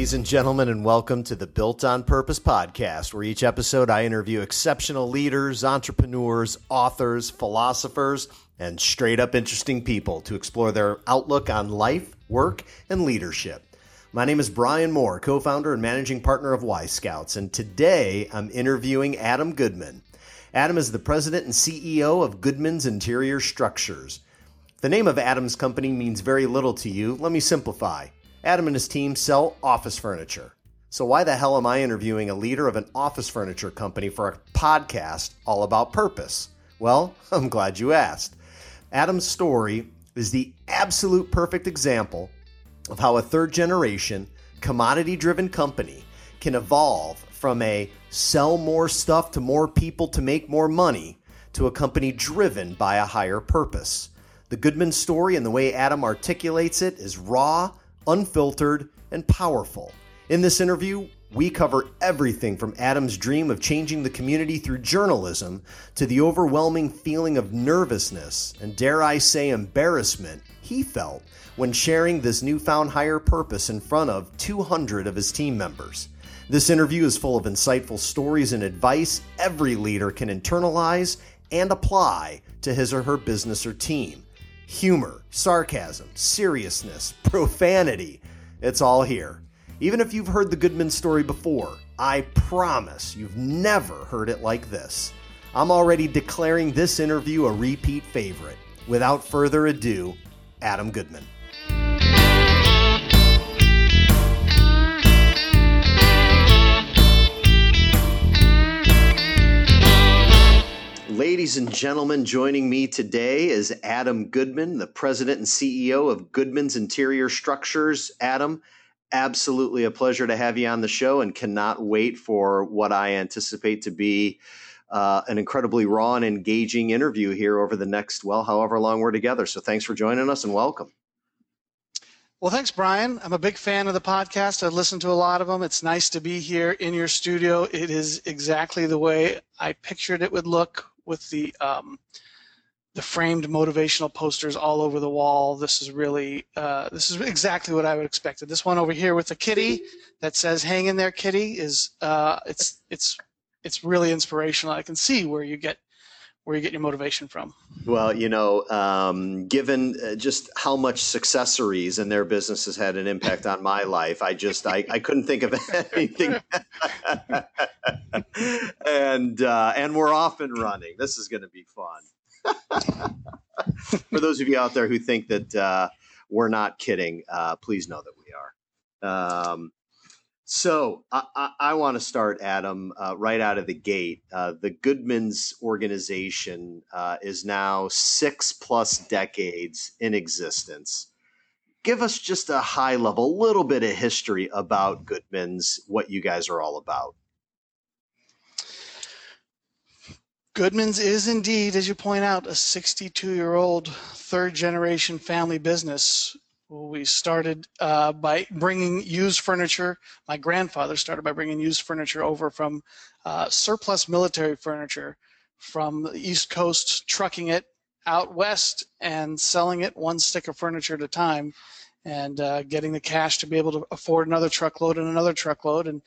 ladies and gentlemen, and welcome to the Built on Purpose podcast, where each episode I interview exceptional leaders, entrepreneurs, authors, philosophers, and straight up interesting people to explore their outlook on life, work, and leadership. My name is Brian Moore, co founder and managing partner of Y Scouts, and today I'm interviewing Adam Goodman. Adam is the president and CEO of Goodman's Interior Structures. The name of Adam's company means very little to you. Let me simplify. Adam and his team sell office furniture. So, why the hell am I interviewing a leader of an office furniture company for a podcast all about purpose? Well, I'm glad you asked. Adam's story is the absolute perfect example of how a third generation, commodity driven company can evolve from a sell more stuff to more people to make more money to a company driven by a higher purpose. The Goodman story and the way Adam articulates it is raw unfiltered, and powerful. In this interview, we cover everything from Adam's dream of changing the community through journalism to the overwhelming feeling of nervousness and, dare I say, embarrassment he felt when sharing this newfound higher purpose in front of 200 of his team members. This interview is full of insightful stories and advice every leader can internalize and apply to his or her business or team humor, sarcasm, seriousness, profanity. It's all here. Even if you've heard the Goodman story before, I promise you've never heard it like this. I'm already declaring this interview a repeat favorite. Without further ado, Adam Goodman. Ladies and gentlemen, joining me today is Adam Goodman, the president and CEO of Goodman's Interior Structures. Adam, absolutely a pleasure to have you on the show and cannot wait for what I anticipate to be uh, an incredibly raw and engaging interview here over the next, well, however long we're together. So thanks for joining us and welcome. Well, thanks, Brian. I'm a big fan of the podcast. I've listened to a lot of them. It's nice to be here in your studio. It is exactly the way I pictured it would look with the um, the framed motivational posters all over the wall. This is really uh, this is exactly what I would expect. This one over here with the kitty that says "Hang in there, kitty" is uh, it's it's it's really inspirational. I can see where you get where you get your motivation from. Well, you know, um, given uh, just how much successories in their business has had an impact on my life, I just I, I couldn't think of anything. and uh, and we're off and running. This is going to be fun. For those of you out there who think that uh, we're not kidding, uh, please know that we are. Um, so I, I, I want to start, Adam, uh, right out of the gate. Uh, the Goodman's organization uh, is now six plus decades in existence. Give us just a high level, little bit of history about Goodman's, what you guys are all about. Goodman's is indeed, as you point out, a 62 year old third generation family business we started uh, by bringing used furniture. My grandfather started by bringing used furniture over from uh, surplus military furniture from the East Coast, trucking it out west and selling it one stick of furniture at a time and uh, getting the cash to be able to afford another truckload and another truckload. And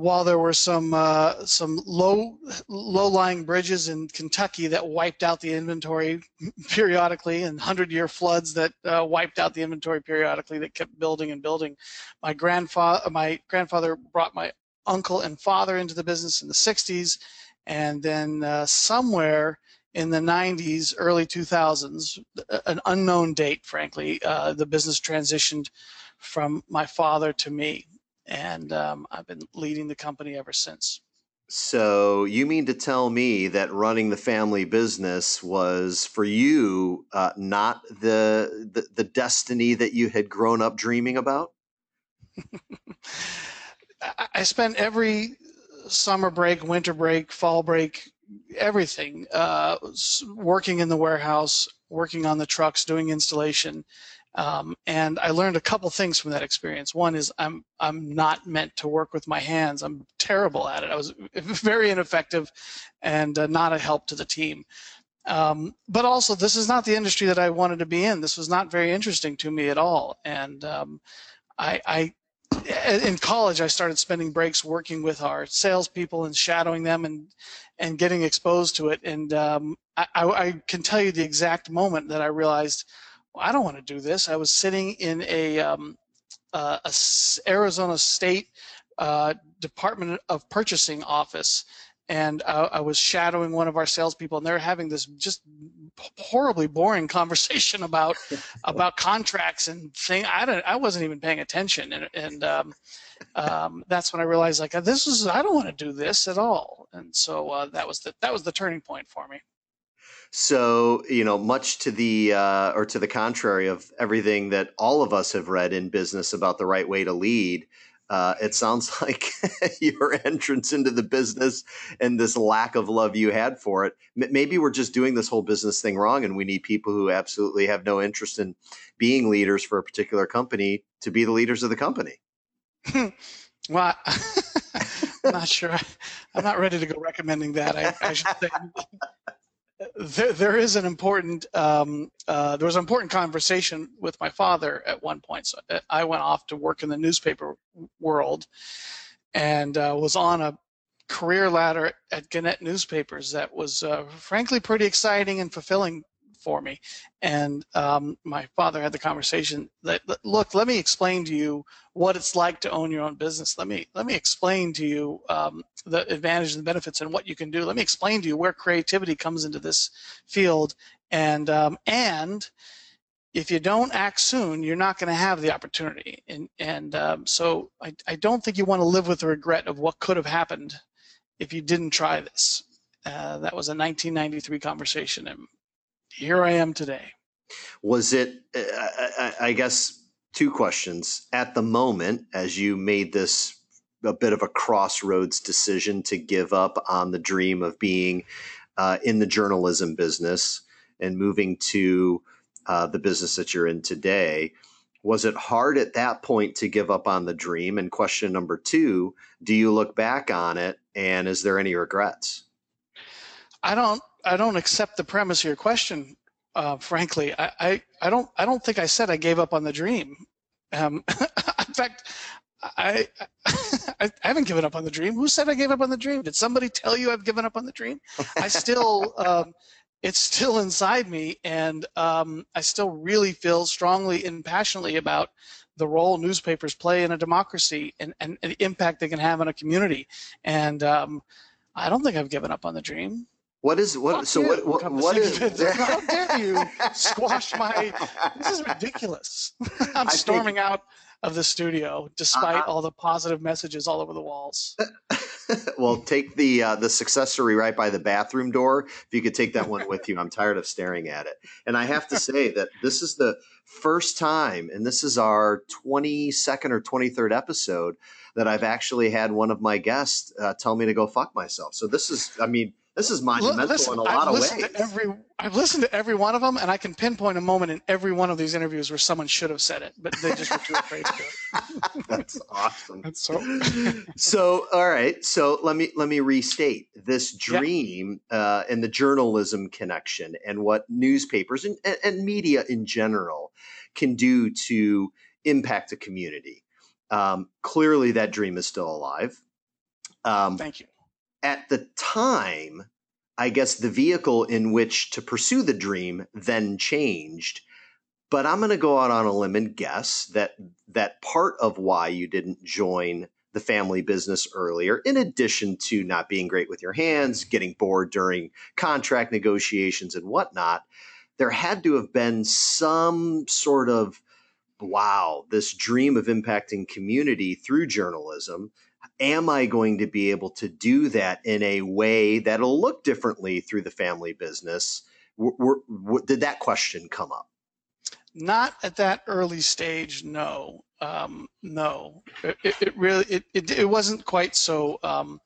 while there were some uh, some low low lying bridges in Kentucky that wiped out the inventory periodically, and hundred year floods that uh, wiped out the inventory periodically that kept building and building. My grandfather my grandfather brought my uncle and father into the business in the 60s, and then uh, somewhere in the 90s, early 2000s, an unknown date, frankly, uh, the business transitioned from my father to me and um, I've been leading the company ever since. So you mean to tell me that running the family business was for you uh, not the, the the destiny that you had grown up dreaming about? I spent every summer break, winter break, fall break, everything uh, working in the warehouse, working on the trucks, doing installation, um, and I learned a couple things from that experience. One is I'm I'm not meant to work with my hands. I'm terrible at it. I was very ineffective, and uh, not a help to the team. Um, but also, this is not the industry that I wanted to be in. This was not very interesting to me at all. And um, I, I in college, I started spending breaks working with our salespeople and shadowing them and and getting exposed to it. And um, I, I, can tell you the exact moment that I realized I don't want to do this. I was sitting in a, um, uh, a Arizona State uh, Department of Purchasing office, and I, I, was shadowing one of our salespeople, and they're having this just horribly boring conversation about about contracts and thing. I don't, I wasn't even paying attention, and, and um, um, that's when I realized like this is I don't want to do this at all, and so uh, that was the that was the turning point for me. So, you know, much to the uh, or to the contrary of everything that all of us have read in business about the right way to lead, uh, it sounds like your entrance into the business and this lack of love you had for it. M- maybe we're just doing this whole business thing wrong, and we need people who absolutely have no interest in being leaders for a particular company to be the leaders of the company. well, I'm not sure. I'm not ready to go recommending that. I, I should say there, there is an important um, uh, there was an important conversation with my father at one point. So uh, i went off to work in the newspaper world and uh, was on a career ladder at gannett newspapers that was uh, frankly pretty exciting and fulfilling for me. And um, my father had the conversation that, look, let me explain to you what it's like to own your own business. Let me let me explain to you um, the advantages and benefits and what you can do. Let me explain to you where creativity comes into this field. And um, and if you don't act soon, you're not going to have the opportunity. And and um, so I, I don't think you want to live with the regret of what could have happened if you didn't try this. Uh, that was a 1993 conversation, and here I am today. Was it, uh, I, I guess, two questions. At the moment, as you made this a bit of a crossroads decision to give up on the dream of being uh, in the journalism business and moving to uh, the business that you're in today. Was it hard at that point to give up on the dream? And question number two Do you look back on it and is there any regrets? I don't I don't accept the premise of your question. Uh, frankly, I, I, I don't I don't think I said I gave up on the dream. Um, in fact, I, I, I haven't given up on the dream. Who said I gave up on the dream? Did somebody tell you I've given up on the dream? I still um, it's still inside me, and um, I still really feel strongly and passionately about the role newspapers play in a democracy and, and, and the impact they can have on a community. And um, I don't think I've given up on the dream. What is what? Fuck so you. what? What, what is? How dare you squash my? This is ridiculous. I'm I storming think, out of the studio despite uh, all the positive messages all over the walls. well, take the uh, the successory right by the bathroom door. If you could take that one with you, I'm tired of staring at it. And I have to say that this is the first time, and this is our 22nd or 23rd episode that I've actually had one of my guests uh, tell me to go fuck myself. So this is, I mean this is monumental Listen, in a lot I've of ways. every, I've listened to every one of them, and I can pinpoint a moment in every one of these interviews where someone should have said it, but they just were too afraid to do it. That's awesome. That's so. so, all right. So let me let me restate this dream yeah. uh, and the journalism connection, and what newspapers and, and media in general can do to impact a community. Um, clearly, that dream is still alive. Um, Thank you at the time, I guess the vehicle in which to pursue the dream then changed. But I'm going to go out on a limb and guess that that part of why you didn't join the family business earlier, in addition to not being great with your hands, getting bored during contract negotiations and whatnot, there had to have been some sort of wow, this dream of impacting community through journalism am I going to be able to do that in a way that'll look differently through the family business? did that question come up? Not at that early stage, no. Um, no, it, it, really it, it, it wasn't quite so um,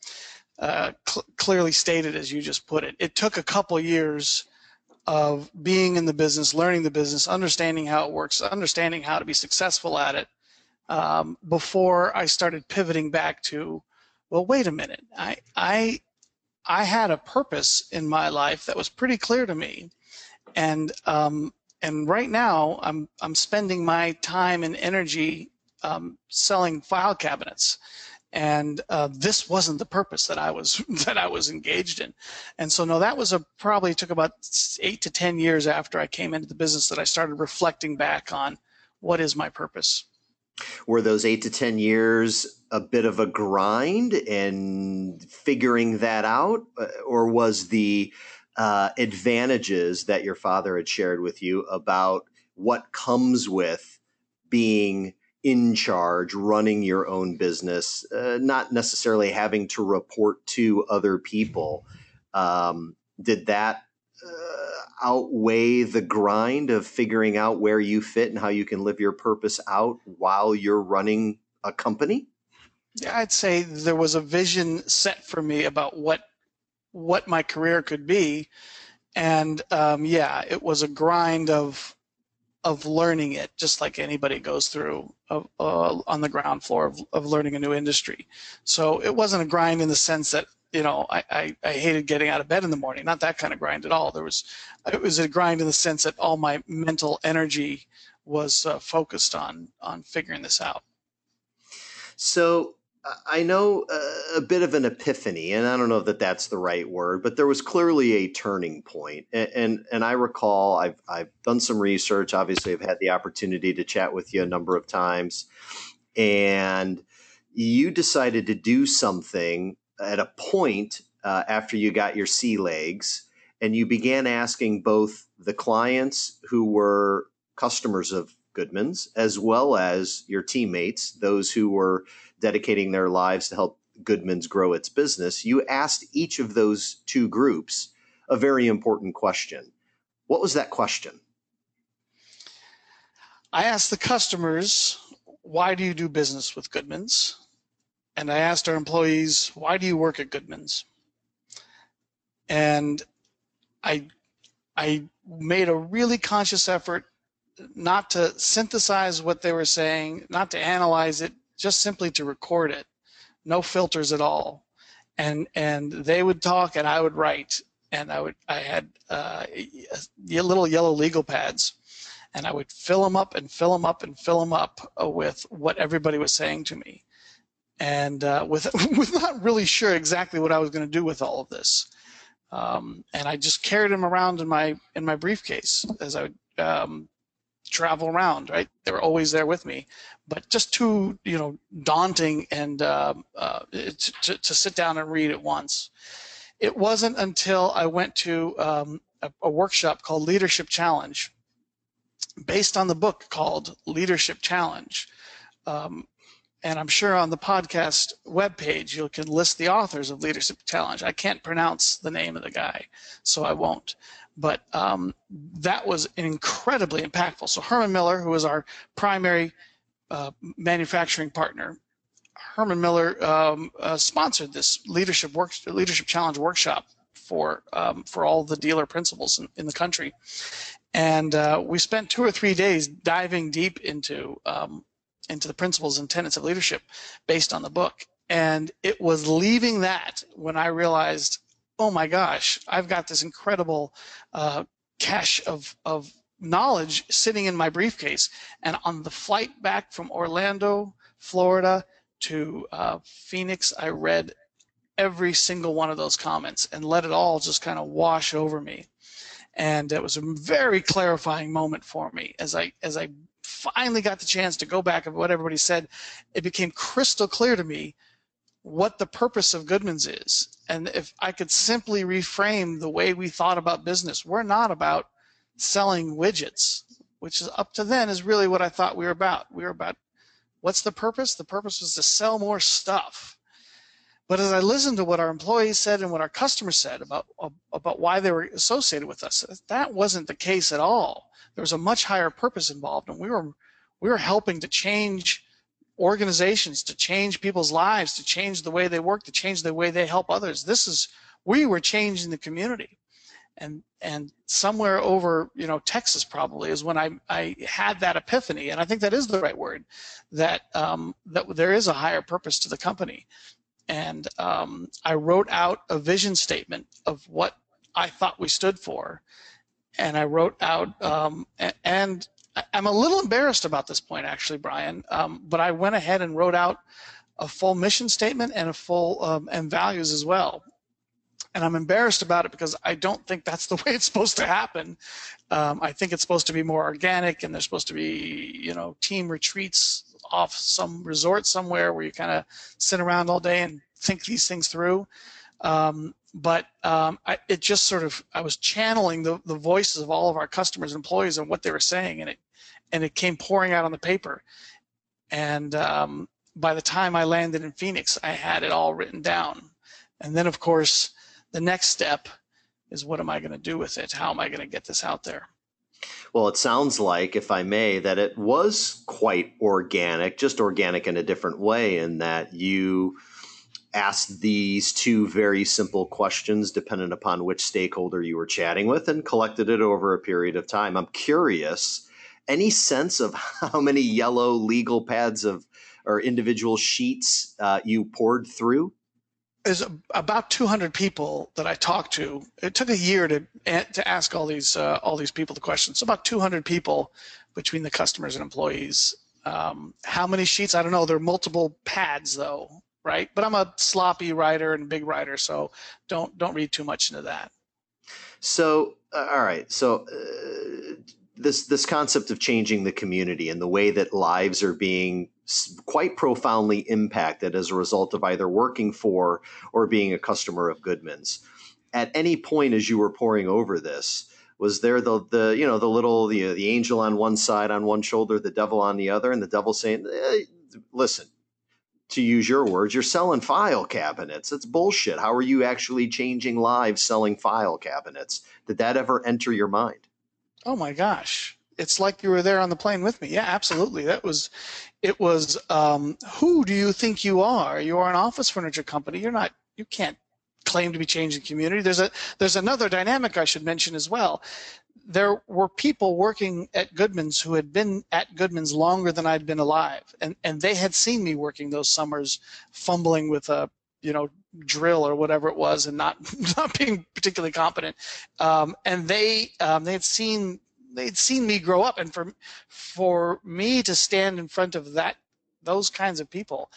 uh, cl- clearly stated as you just put it. It took a couple years of being in the business, learning the business, understanding how it works, understanding how to be successful at it, um, before I started pivoting back to, well, wait a minute, I I I had a purpose in my life that was pretty clear to me, and um, and right now I'm I'm spending my time and energy um, selling file cabinets. And uh, this wasn't the purpose that I was that I was engaged in, and so no, that was a probably took about eight to ten years after I came into the business that I started reflecting back on what is my purpose. Were those eight to ten years a bit of a grind and figuring that out, uh, or was the uh, advantages that your father had shared with you about what comes with being in charge, running your own business, uh, not necessarily having to report to other people. Um, did that uh, outweigh the grind of figuring out where you fit and how you can live your purpose out while you're running a company? Yeah, I'd say there was a vision set for me about what what my career could be, and um, yeah, it was a grind of of learning it, just like anybody goes through uh, uh, on the ground floor of, of learning a new industry. So it wasn't a grind in the sense that you know I, I, I, hated getting out of bed in the morning. Not that kind of grind at all. There was it was a grind in the sense that all my mental energy was uh, focused on on figuring this out. So I know a bit of an epiphany, and I don't know that that's the right word, but there was clearly a turning point. And, and, and I recall I've I've done some research. Obviously, I've had the opportunity to chat with you a number of times, and you decided to do something at a point uh, after you got your sea legs, and you began asking both the clients who were customers of Goodman's as well as your teammates, those who were dedicating their lives to help Goodman's grow its business, you asked each of those two groups a very important question. What was that question? I asked the customers, why do you do business with Goodman's? And I asked our employees, why do you work at Goodman's? And I I made a really conscious effort not to synthesize what they were saying, not to analyze it, just simply to record it, no filters at all. And and they would talk and I would write, and I would I had uh, little yellow legal pads, and I would fill them up and fill them up and fill them up with what everybody was saying to me, and uh, with with not really sure exactly what I was going to do with all of this. Um, and I just carried them around in my in my briefcase as I would um, travel around, right? They were always there with me, but just too, you know, daunting and uh, uh, to, to sit down and read at once. It wasn't until I went to um, a, a, workshop called Leadership Challenge, based on the book called Leadership Challenge. Um, and I'm sure on the podcast webpage you can list the authors of Leadership Challenge. I can't pronounce the name of the guy, so I won't. But um, that was incredibly impactful. So Herman Miller, who was our primary uh, manufacturing partner, Herman Miller um, uh, sponsored this leadership work leadership challenge workshop for um, for all the dealer principals in, in the country, and uh, we spent two or three days diving deep into um, into the principles and tenets of leadership based on the book. And it was leaving that when I realized oh my gosh, I've got this incredible uh, cache of, of knowledge sitting in my briefcase. And on the flight back from Orlando, Florida to uh, Phoenix, I read every single one of those comments and let it all just kind of wash over me. And it was a very clarifying moment for me as I as I finally got the chance to go back and what everybody said. It became crystal clear to me what the purpose of Goodman's is. And if I could simply reframe the way we thought about business, we're not about selling widgets, which is up to then is really what I thought we were about. We were about what's the purpose? The purpose was to sell more stuff. But as I listened to what our employees said and what our customers said about about why they were associated with us, that wasn't the case at all. There was a much higher purpose involved, and we were we were helping to change organizations to change people's lives, to change the way they work, to change the way they help others. This is we were changing the community. And and somewhere over, you know, Texas probably is when I, I had that epiphany, and I think that is the right word, that um, that there is a higher purpose to the company. And um, I wrote out a vision statement of what I thought we stood for, and I wrote out um, and I, am a little embarrassed about this point, actually, Brian. Um, but I went ahead and wrote out a full mission statement and a full um, and values as well. And I'm embarrassed about it because I don't think that's the way it's supposed to happen. Um, I think it's supposed to be more organic, and there's supposed to be, you know, team retreats off some resort somewhere where you kind of sit around all day and think these things through. Um, but um, I, it just sort of I was channeling the, the voices of all of our customers and employees and what they were saying, and it and it came pouring out on the paper. And um, by the time I landed in Phoenix, I had it all written down. And then, of course, the next step is what am I going to do with it? How am I going to get this out there? Well, it sounds like, if I may, that it was quite organic, just organic in a different way, in that you asked these two very simple questions dependent upon which stakeholder you were chatting with and collected it over a period of time. I'm curious, any sense of how many yellow legal pads of or individual sheets uh, you poured through? There's about 200 people that I talked to. It took a year to to ask all these uh, all these people the questions. So about 200 people between the customers and employees. Um, how many sheets? I don't know. There are multiple pads though right? But I'm a sloppy writer and big writer, so don't don't read too much into that. So, uh, all right. So, uh, this this concept of changing the community and the way that lives are being quite profoundly impacted as a result of either working for or being a customer of Goodman's. At any point as you were pouring over this, was there the the you know the little the the angel on one side on one shoulder, the devil on the other, and the devil saying, eh, "Listen, to use your words, you're selling file cabinets. It's bullshit. How are you actually changing lives selling file cabinets? Did that ever enter your mind? Oh my gosh. It's like you were there on the plane with me. Yeah, absolutely. That was, it was, um, who do you think you are? You are an office furniture company. You're not, you can't claim to be changing community. There's a, there's another dynamic I should mention as well there were people working at Goodman's who had been at Goodman's longer than I'd been alive, and and they had seen me working those summers, fumbling with a you know drill or whatever it was, and not not being particularly competent, um, and they um, they had seen they'd seen me grow up, and for for me to stand in front of that those kinds of people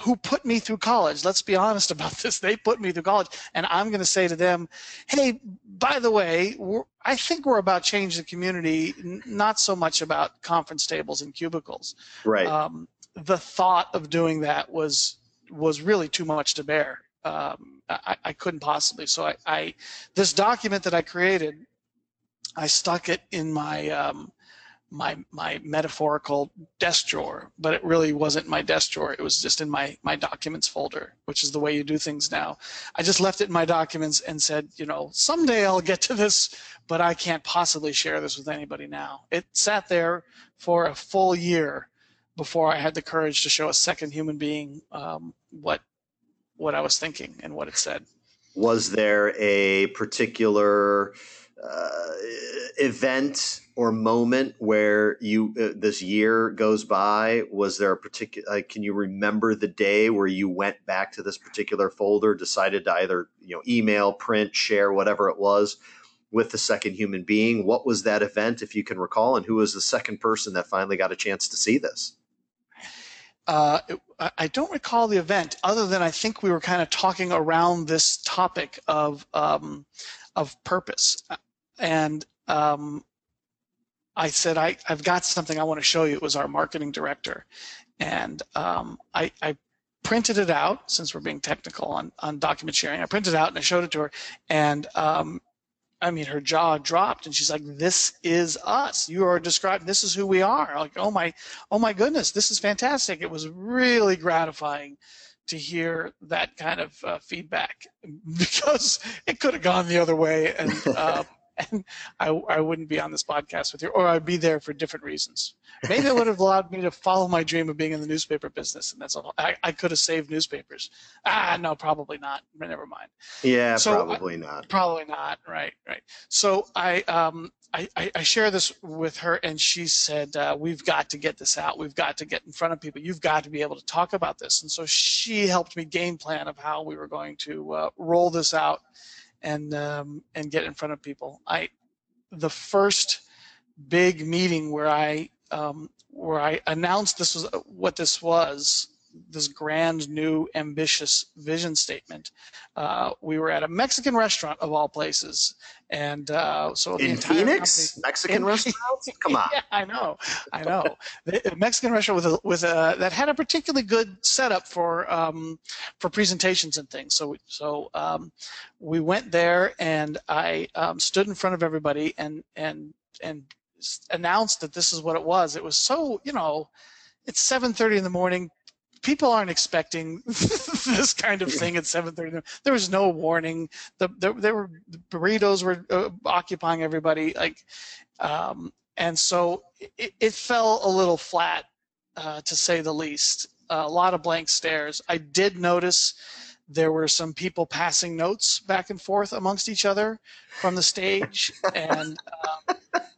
who put me through college. Let's be honest about this. They put me through college. And I'm going to say to them, hey, by the way, I think we're about changing the community, not so much about conference tables and cubicles. Right. Um, the thought of doing that was was really too much to bear. Um, I, I, couldn't possibly. So I, I, this document that I created, I stuck it in my um, my my metaphorical desk drawer, but it really wasn't my desk drawer. It was just in my my documents folder, which is the way you do things now. I just left it in my documents and said, you know, someday I'll get to this, but I can't possibly share this with anybody now. It sat there for a full year before I had the courage to show a second human being um, what what I was thinking and what it said. Was there a particular uh, event or moment where you uh, this year goes by? Was there a particular uh, can you remember the day where you went back to this particular folder decided to either you know email print share whatever it was with the second human being? What was that event if you can recall and who was the second person that finally got a chance to see this uh, I don't recall the event, other than I think we were kind of talking around this topic of um, of purpose, and um, I said, I, have got something I want to show you. It was our marketing director. And um, I, I, printed it out, since we're being technical on, on document sharing. I printed it out and I showed it to her. And um, I mean, her jaw dropped and she's like, this is us. You are describing, this is who we are. Like, oh my, oh my goodness, this is fantastic. It was really gratifying to hear that kind of uh, feedback because it could have gone the other way. And, uh, and I, I wouldn't be on this podcast with you, or I'd be there for different reasons. Maybe it would have allowed me to follow my dream of being in the newspaper business, and that's all. I, I could have saved newspapers. Ah, no, probably not. Never mind. Yeah, so probably I, not. Probably not. Right, right. So I, um, I, I, share this with her, and she said, uh, "We've got to get this out. We've got to get in front of people. You've got to be able to talk about this." And so she helped me game plan of how we were going to uh, roll this out and um, and get in front of people. I the first big meeting where I um, where I announced this was what this was this grand new ambitious vision statement. Uh, we were at a Mexican restaurant of all places, and uh, so in Phoenix, company, Mexican in, restaurant. Come on, yeah, I know, I know. the Mexican restaurant with a, with a that had a particularly good setup for um, for presentations and things. So so um, we went there, and I um, stood in front of everybody and and and announced that this is what it was. It was so you know it's 7:30 in the morning people aren't expecting this kind of thing at 7:30. There was no warning. The, the there were the burritos were uh, occupying everybody. Like, um, and so it, it, fell a little flat, uh, to say the least. Uh, a lot of blank stares. I did notice there were some people passing notes back and forth amongst each other from the stage, and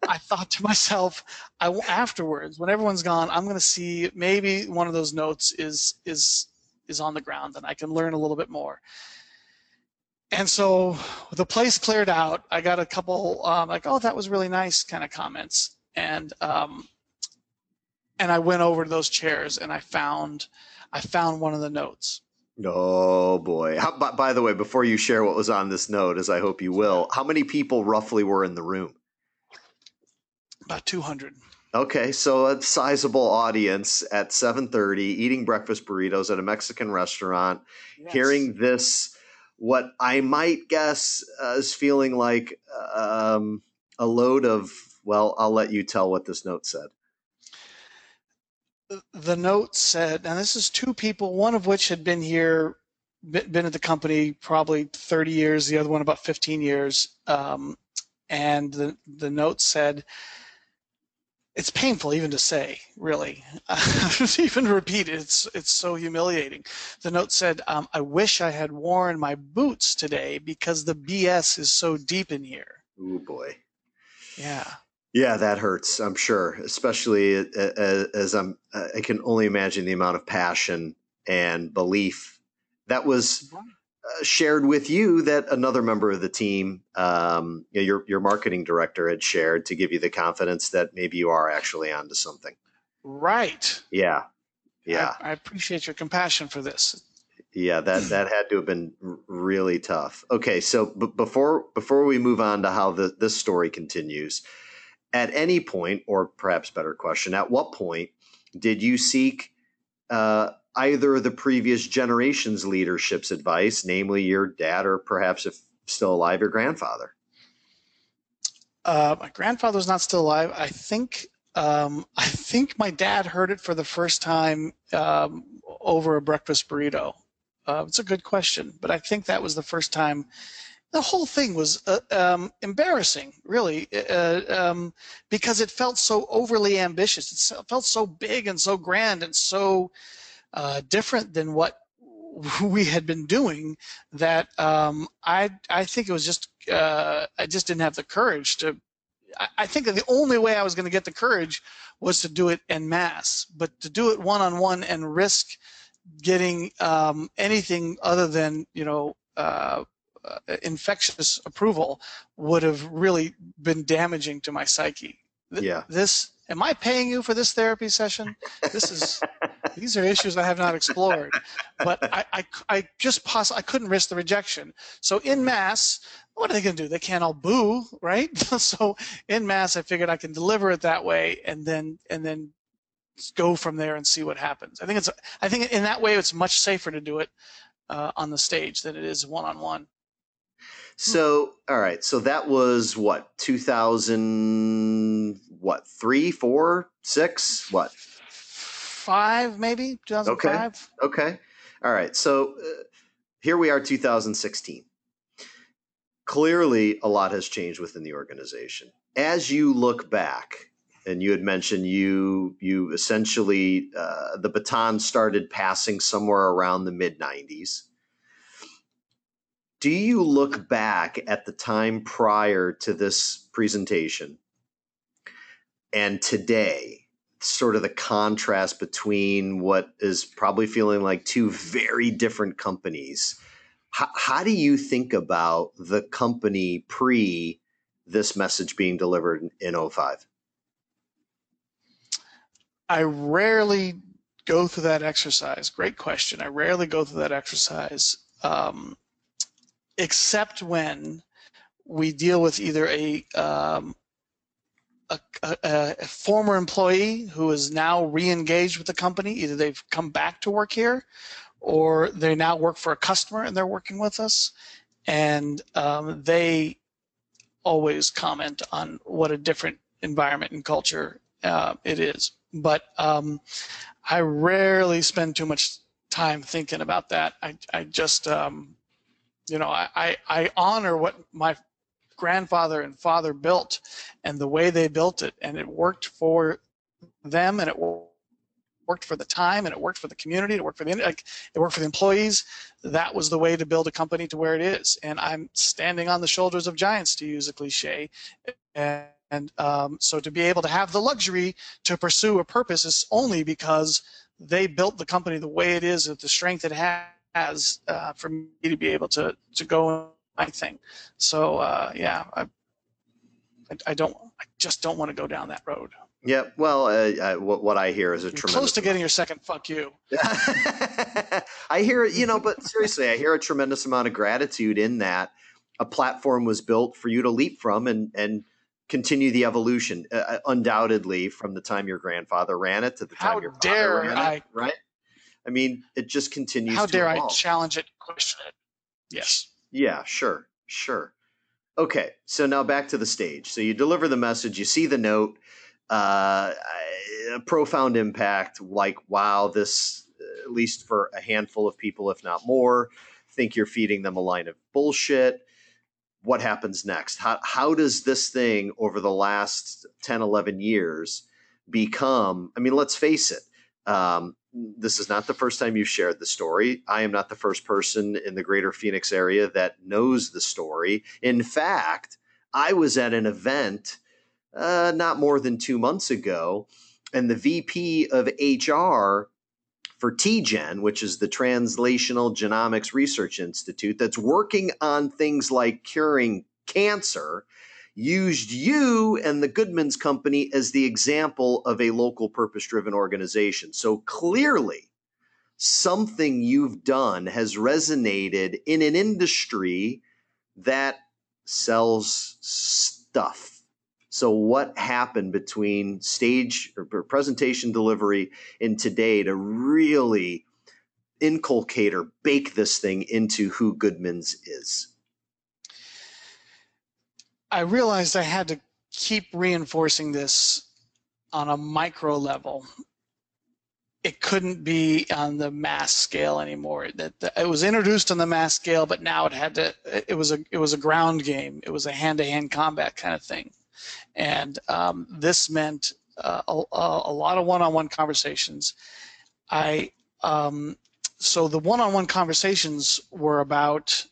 I thought to myself, I afterwards, when everyone's gone, I'm going to see maybe one of those notes is is is on the ground, and I can learn a little bit more. And so the place cleared out. I got a couple um, like, "Oh, that was really nice," kind of comments, and um, and I went over to those chairs and I found I found one of the notes. Oh boy! How, by, by the way, before you share what was on this note, as I hope you will, how many people roughly were in the room? About 200. Okay, so a sizable audience at 7:30 eating breakfast burritos at a Mexican restaurant, yes. hearing this what I might guess uh, is feeling like um, a load of well, I'll let you tell what this note said. The note said, and this is two people, one of which had been here, been at the company probably 30 years, the other one about 15 years. Um, and the, the note said, it's painful even to say, really. Uh, even to repeat it, it's, it's so humiliating. The note said, um, I wish I had worn my boots today because the BS is so deep in here. Oh, boy. Yeah. Yeah, that hurts, I'm sure, especially as I'm, I can only imagine the amount of passion and belief that was uh, shared with you that another member of the team, um, you know, your your marketing director, had shared to give you the confidence that maybe you are actually onto something. Right. Yeah. Yeah. I, I appreciate your compassion for this. Yeah, that that had to have been really tough. Okay, so b- before before we move on to how the, this story continues, at any point, or perhaps better question, at what point did you seek uh, either the previous generation's leadership's advice, namely your dad, or perhaps if still alive, your grandfather? Uh, my grandfather's not still alive. I think um, I think my dad heard it for the first time um, over a breakfast burrito. Uh, it's a good question, but I think that was the first time. The whole thing was uh, um, embarrassing, really, uh, um, because it felt so overly ambitious. It felt so big and so grand and so uh, different than what we had been doing that um, I I think it was just uh, I just didn't have the courage to. I, I think that the only way I was going to get the courage was to do it en masse, but to do it one on one and risk getting um, anything other than you know uh, uh, infectious approval would have really been damaging to my psyche. Th- yeah. This am I paying you for this therapy session? This is these are issues I have not explored. But I, I, I just poss- I couldn't risk the rejection. So in mass, what are they going to do? They can't all boo, right? so in mass, I figured I can deliver it that way, and then and then go from there and see what happens. I think it's I think in that way it's much safer to do it uh, on the stage than it is one on one. So, all right. So that was what, 2000, what, three, four, six, what? Five, maybe 2005. Okay. Okay. All right. So uh, here we are, 2016. Clearly, a lot has changed within the organization. As you look back, and you had mentioned you you essentially uh, the baton started passing somewhere around the mid 90s do you look back at the time prior to this presentation and today, sort of the contrast between what is probably feeling like two very different companies? How, how do you think about the company pre this message being delivered in 05? I rarely go through that exercise. Great question. I rarely go through that exercise, um, except when we deal with either a, um, a, a, a, former employee who is now re-engaged with the company. Either they've come back to work here, or they now work for a customer and they're working with us, and um, they always comment on what a different environment and culture uh, it is. But um, I rarely spend too much time thinking about that. I, I just, um, you know, I, I honor what my grandfather and father built and the way they built it, and it worked for them, and it worked for the time, and it worked for the community, it worked for the like, it worked for the employees. That was the way to build a company to where it is. And I'm standing on the shoulders of giants, to use a cliche, and and um, so to be able to have the luxury to pursue a purpose is only because they built the company the way it is with the strength it has uh, for me to be able to to go my thing. So uh, yeah, I, I don't, I just don't want to go down that road. Yeah, well, uh, what, what I hear is a You're tremendous. Close to getting your second "fuck you." I hear, you know, but seriously, I hear a tremendous amount of gratitude in that a platform was built for you to leap from and and continue the evolution. Uh, uh, undoubtedly, from the time your grandfather ran it to the time How your father dare ran I- it, right? I mean, it just continues. How dare I challenge it, question it? Yes. Yeah, sure, sure. Okay, so now back to the stage. So you deliver the message, you see the note, uh, a profound impact. Like, wow, this at least for a handful of people, if not more, think you're feeding them a line of bullshit. What happens next? How how does this thing over the last 10, 11 years become? I mean, let's face it. Um, this is not the first time you've shared the story. I am not the first person in the greater Phoenix area that knows the story. In fact, I was at an event uh, not more than two months ago, and the VP of HR for TGen, which is the Translational Genomics Research Institute, that's working on things like curing cancer, used you and the Goodman's Company as the example of a local purpose driven organization. So clearly, something you've done has resonated in an industry that sells stuff. So, what happened between stage or presentation delivery and today to really inculcate or bake this thing into who Goodman's is? I realized I had to keep reinforcing this on a micro level. It couldn't be on the mass scale anymore. That it was introduced on the mass scale, but now it had to. It was a it was a ground game. It was a hand to hand combat kind of thing, and um, this meant uh, a, a lot of one on one conversations. I um, so the one on one conversations were about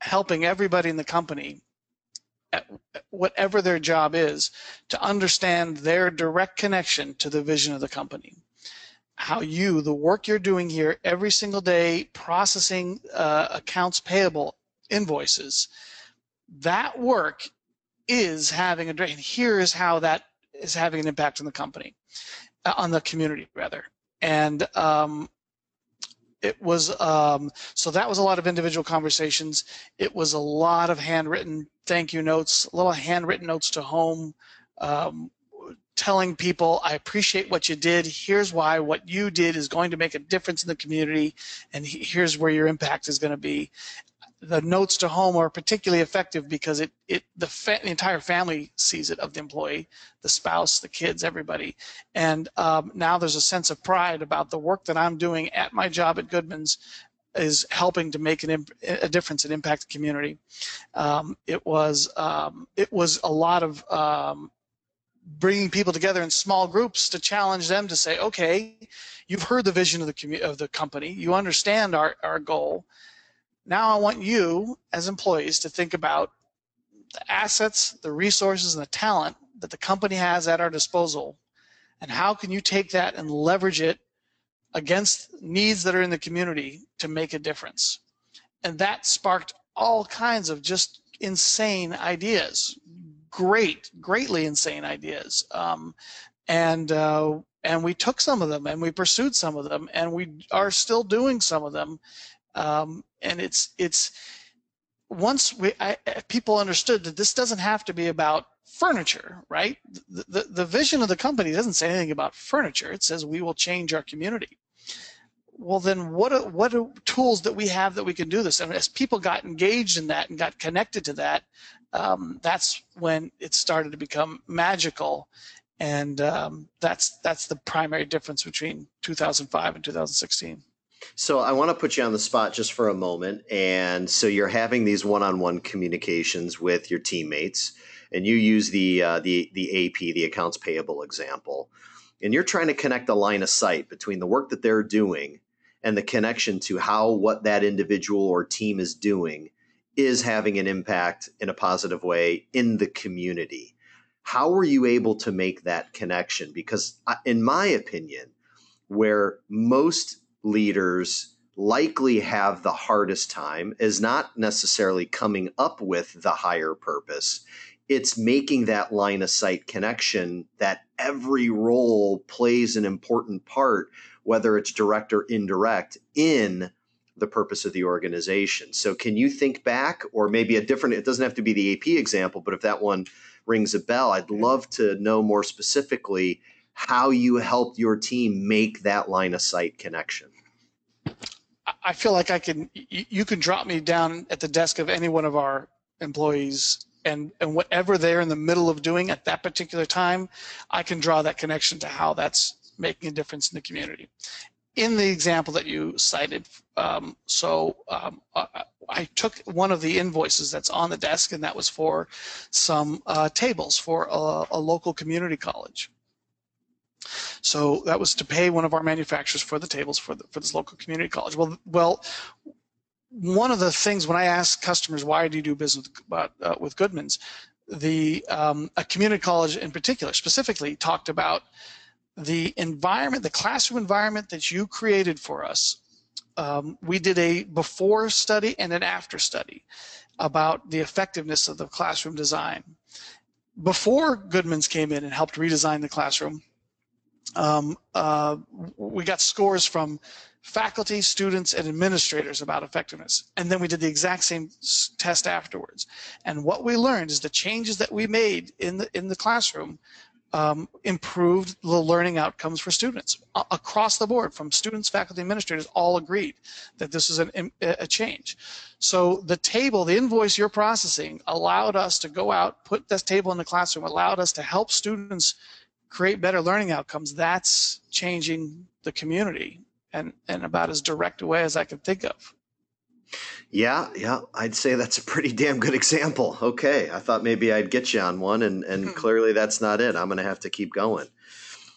helping everybody in the company whatever their job is to understand their direct connection to the vision of the company. How you the work you're doing here every single day processing uh, accounts payable invoices that work is having a and here is how that is having an impact on the company uh, on the community rather. And um, it was um, so that was a lot of individual conversations. It was a lot of handwritten thank you notes little handwritten notes to home um, telling people i appreciate what you did. Here's why what you did is going to make a difference in the community and he- here's where your impact is going to be the notes to home are particularly effective because it, it the, fa- the entire family sees it of the employee the spouse the kids everybody. And um, now there's a sense of pride about the work that i'm doing at my job at goodman's is helping to make an imp- a difference and impact the community. Um, it was um, it was a lot of um, bringing people together in small groups to challenge them to say okay you've heard the vision of the commu- of the company. You understand our, our goal now I want you as employees to think about the assets, the resources, and the talent that the company has at our disposal, and how can you take that and leverage it against needs that are in the community to make a difference. And that sparked all kinds of just insane ideas, great, greatly insane ideas. Um, and uh, and we took some of them and we pursued some of them and we are still doing some of them um, and it's it's once we I, people understood that this doesn't have to be about furniture right? The, the, the vision of the company doesn't say anything about furniture. It says we will change our community. Well then what what are tools that we have that we can do this? And as people got engaged in that and got connected to that um, that's when it started to become magical. And um, that's that's the primary difference between 2005 and 2016 so I want to put you on the spot just for a moment. And so you're having these one-on-one communications with your teammates, and you use the uh, the the AP, the accounts payable example, and you're trying to connect a line of sight between the work that they're doing and the connection to how what that individual or team is doing is having an impact in a positive way in the community. How were you able to make that connection? Because, in my opinion, where most leaders likely have the hardest time is not necessarily coming up with the higher purpose. It's making that line of sight connection that every role plays an important part, whether it's direct or indirect, in the purpose of the organization. So, can you think back, or maybe a different, it doesn't have to be the AP example, but if that one rings a bell, I'd love to know more specifically how you helped your team make that line of sight connection. I feel like I can, you can drop me down at the desk of any one of our employees and, and whatever they're in the middle of doing at that particular time, I can draw that connection to how that's making a difference in the community. In the example that you cited, um, so um, I, I, took one of the invoices that's on the desk, and that was for some uh, tables for a, a local community college. So that was to pay one of our manufacturers for the tables for the, for this local community college. Well, well, one of the things when I ask customers why do you do business with, uh, with Goodman's, the um, a community college in particular specifically talked about the environment, the classroom environment that you created for us. Um, we did a before study and an after study about the effectiveness of the classroom design. Before Goodman's came in and helped redesign the classroom, um, uh, we got scores from faculty, students, and administrators about effectiveness. And then we did the exact same test afterwards. And what we learned is the changes that we made in the in the classroom um, improved the learning outcomes for students across the board, from students, faculty, administrators, all agreed that this is an, a change. So the table, the invoice you're processing, allowed us to go out, put this table in the classroom, allowed us to help students create better learning outcomes, that's changing the community and, and about as direct a way as I can think of. Yeah, yeah, I'd say that's a pretty damn good example. Okay, I thought maybe I'd get you on one, and, and hmm. clearly that's not it. I'm going to have to keep going.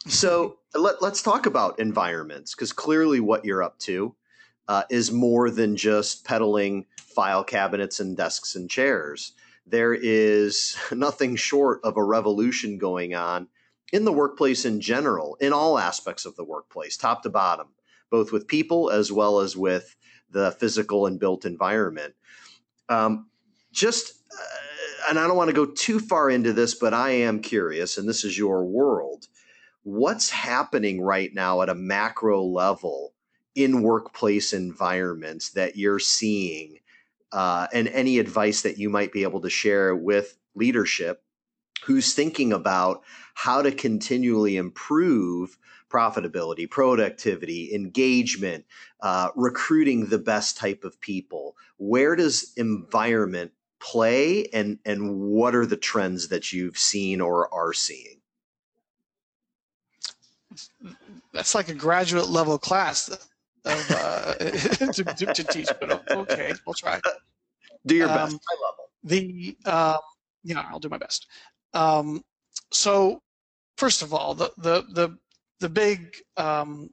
So let, let's talk about environments because clearly what you're up to uh, is more than just peddling file cabinets and desks and chairs. There is nothing short of a revolution going on in the workplace in general, in all aspects of the workplace, top to bottom, both with people as well as with the physical and built environment. Um, just, uh, and I don't want to go too far into this, but I am curious, and this is your world. What's happening right now at a macro level in workplace environments that you're seeing, uh, and any advice that you might be able to share with leadership who's thinking about how to continually improve profitability, productivity, engagement, uh, recruiting the best type of people. Where does environment play, and and what are the trends that you've seen or are seeing? That's like a graduate level class of uh, to, to, to, teach, but okay, we'll try. Do your best. Um, level. The um, yeah, I'll do my best. Um, so first of all, the the the the big um,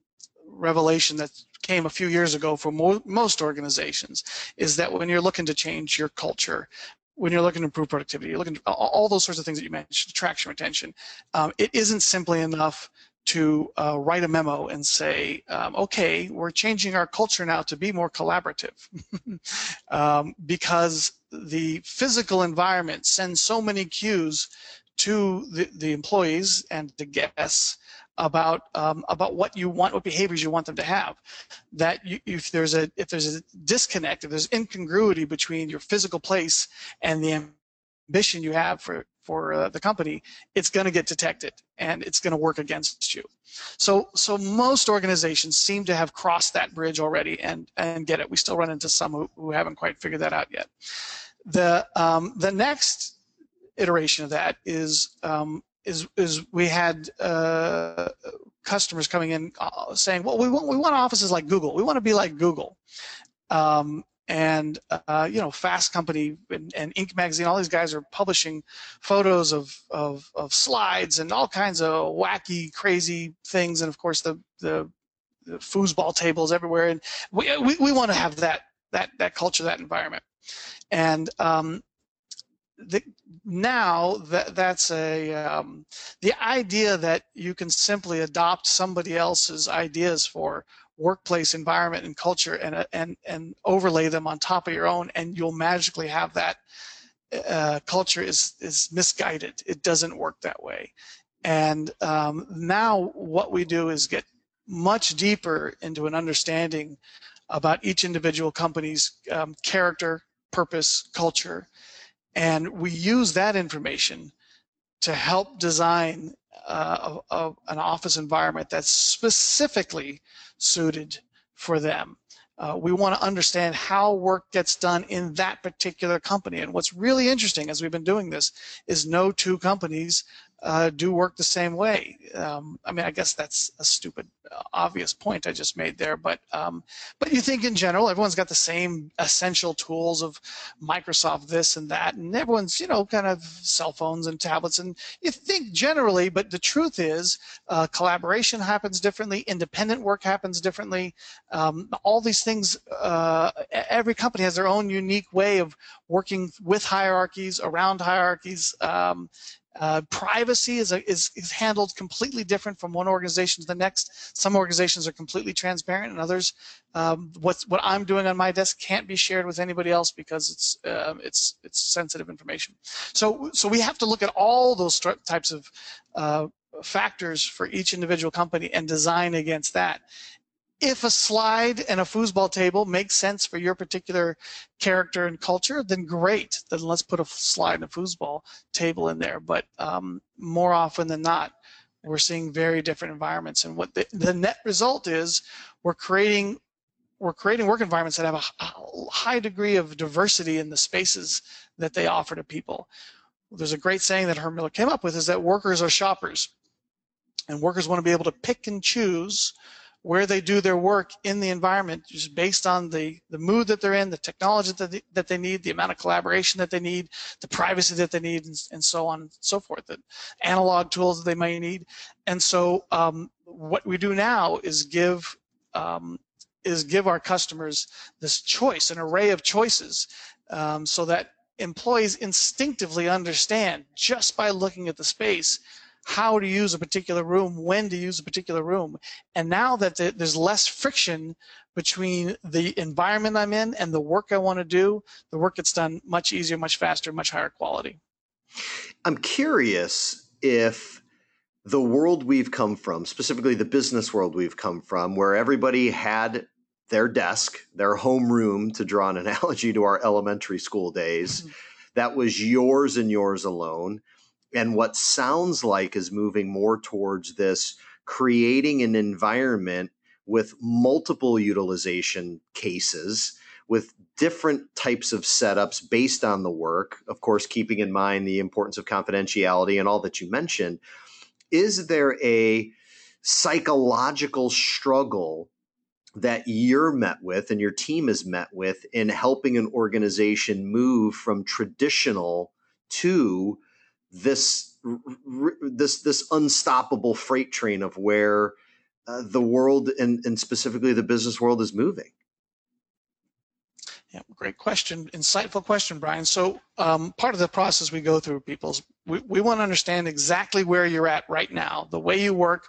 revelation that came a few years ago for mo- most organizations is that when you're looking to change your culture, when you're looking to improve productivity, you're looking all, all those sorts of things that you mentioned, attraction, retention. Um, it isn't simply enough to uh, write a memo and say, um, okay, we're changing our culture now to be more collaborative um, because the physical environment sends so many cues to the, the employees and the guests about um, about what you want, what behaviors you want them to have. That you, if there's a if there's a disconnect, if there's incongruity between your physical place and the ambition you have for for uh, the company, it's going to get detected and it's going to work against you. So so most organizations seem to have crossed that bridge already and and get it. We still run into some who, who haven't quite figured that out yet. The um, the next iteration of that is um, is is we had uh, customers coming in uh, saying, "Well, we want we want offices like Google. We want to be like Google." Um, and uh, you know, Fast Company and, and, Inc. magazine, all these guys are publishing photos of, of, of slides and all kinds of wacky, crazy things, and of course the the, the foosball tables everywhere. And we we, we want to have that that that culture, that environment. And um, the, now that that's a um, the idea that you can simply adopt somebody else's ideas for workplace environment and culture and and and overlay them on top of your own and you'll magically have that uh, culture is is misguided. It doesn't work that way. And um, now what we do is get much deeper into an understanding about each individual company's um, character purpose culture. And we use that information to help design uh, a, a, an office environment that's specifically suited for them. Uh, we want to understand how work gets done in that particular company. And what's really interesting as we've been doing this is no two companies uh, do work the same way. Um, I mean, I guess that's a stupid, uh, obvious point I just made there, but um, but you think in general, everyone's got the same essential tools of Microsoft this and that, and everyone's you know kind of cell phones and tablets, and you think generally, but the truth is, uh, collaboration happens differently, independent work happens differently. Um, all these things, uh, every company has their own unique way of working with hierarchies, around hierarchies, um, uh, privacy is, a, is, is handled completely different from one organization to the next. Some organizations are completely transparent, and others, um, what I'm doing on my desk can't be shared with anybody else because it's uh, it's it's sensitive information. So so we have to look at all those types of uh, factors for each individual company and design against that if a slide and a foosball table makes sense for your particular character and culture, then great. Then let's put a slide and a foosball table in there. But um, more often than not, we're seeing very different environments. And what the, the net result is, we're creating we're creating work environments that have a, high degree of diversity in the spaces that they offer to people. There's a great saying that Herman Miller came up with is that workers are shoppers. And workers want to be able to pick and choose where they do their work in the environment just based on the, the mood that they're in, the technology that they, that they need, the amount of collaboration that they need, the privacy that they need, and, and so on and so forth, the analog tools that they may need. And so um, what we do now is give um, is give our customers this choice, an array of choices, um, so that employees instinctively understand just by looking at the space how to use a particular room, when to use a particular room. And now that there's less friction between the environment I'm in and the work I want to do, the work gets done much easier, much faster, much higher quality. I'm curious if the world we've come from, specifically the business world we've come from, where everybody had their desk, their home room, to draw an analogy to our elementary school days, mm-hmm. that was yours and yours alone and what sounds like is moving more towards this creating an environment with multiple utilization cases with different types of setups based on the work. Of course keeping in mind the importance of confidentiality and all that you mentioned. Is there a psychological struggle that you're met with and your team is met with in helping an organization move from traditional to this this this unstoppable freight train of where uh, the world and, and specifically the business world is moving? Yeah, great question, insightful question, Brian. So um, part of the process we go through, people's we, we want to understand exactly where you're at right now, the way you work,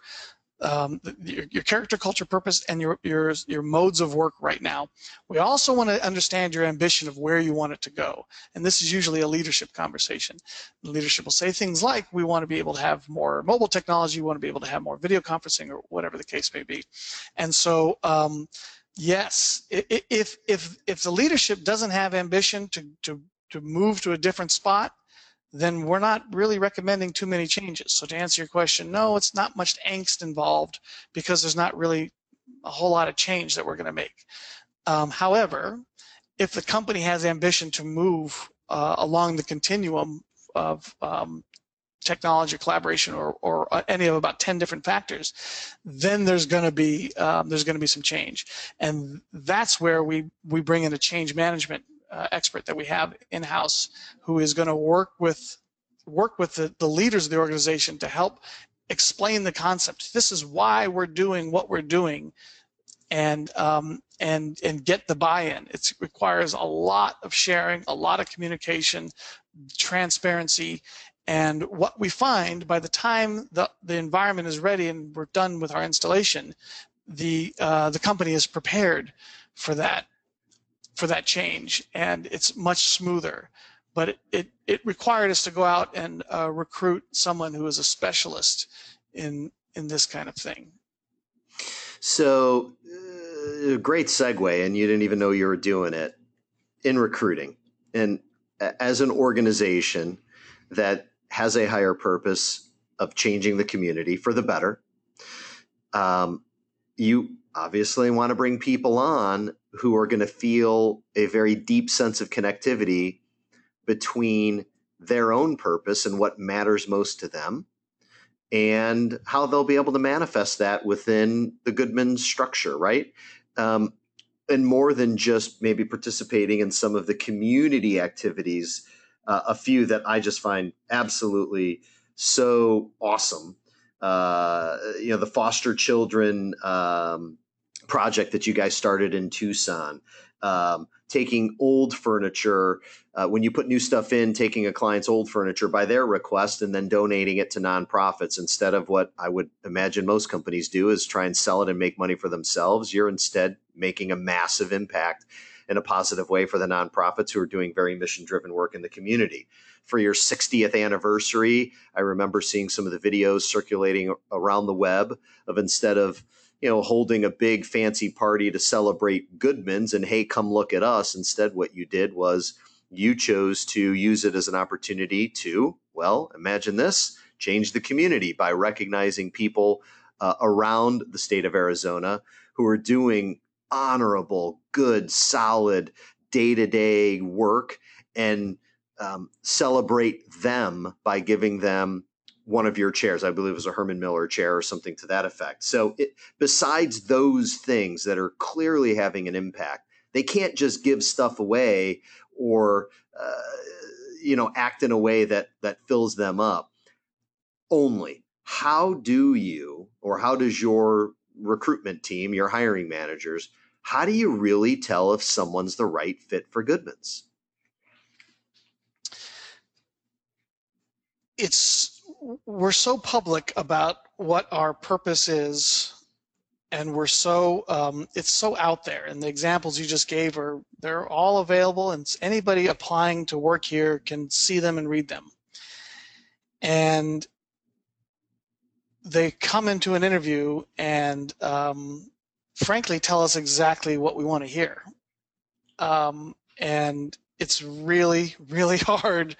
um, your, your, character, culture, purpose, and your, your, your modes of work right now. We also want to understand your ambition of where you want it to go. And this is usually a leadership conversation. leadership will say things like, we want to be able to have more mobile technology, we want to be able to have more video conferencing, or whatever the case may be. And so, um, yes, if, if, if the leadership doesn't have ambition to, to, to move to a different spot, then we're not really recommending too many changes. So to answer your question, no, it's not much angst involved because there's not really a whole lot of change that we're going to make. Um, however, if the company has ambition to move uh, along the continuum of um, technology collaboration or, or uh, any of about 10 different factors then there's going to be um, there's going to be some change and that's where we we bring in a change management uh, expert that we have in house who is going to work with work with the, the leaders of the organization to help explain the concept. This is why we're doing what we're doing, and um, and and get the buy-in. It requires a lot of sharing, a lot of communication, transparency, and what we find by the time the the environment is ready and we're done with our installation, the uh, the company is prepared for that for that change, and it's much smoother. But it, it, it required us to go out and uh, recruit someone who is a specialist in in this kind of thing. So, uh, great segue, and you didn't even know you were doing it in recruiting. And as an organization that has a higher purpose of changing the community for the better, um, you obviously want to bring people on who are going to feel a very deep sense of connectivity between their own purpose and what matters most to them and how they'll be able to manifest that within the Goodman structure, right? Um, and more than just maybe participating in some of the community activities, uh, a few that I just find absolutely so awesome. Uh, you know, the foster children um, project that you guys started in Tucson. Um, taking old furniture, uh, when you put new stuff in, taking a client's old furniture by their request and then donating it to nonprofits instead of what I would imagine most companies do is try and sell it and make money for themselves. You're instead making a massive impact in a positive way for the nonprofits who are doing very mission driven work in the community. For your 60th anniversary, I remember seeing some of the videos circulating around the web of instead of you know, holding a big fancy party to celebrate Goodman's and hey, come look at us. Instead, what you did was you chose to use it as an opportunity to, well, imagine this change the community by recognizing people uh, around the state of Arizona who are doing honorable, good, solid day to day work and um, celebrate them by giving them one of your chairs. I believe it was a Herman Miller chair or something to that effect. So, it, besides those things that are clearly having an impact, they can't just give stuff away or uh, you know act in a way that that fills them up. Only how do you or how does your recruitment team, your hiring managers, how do you really tell if someone's the right fit for Goodman's? It's we're so public about what our purpose is and we're so um, it's so out there. And the examples you just gave are they're all available and anybody applying to work here can see them and read them. And they come into an interview and um, frankly tell us exactly what we want to hear. Um, and it's really really hard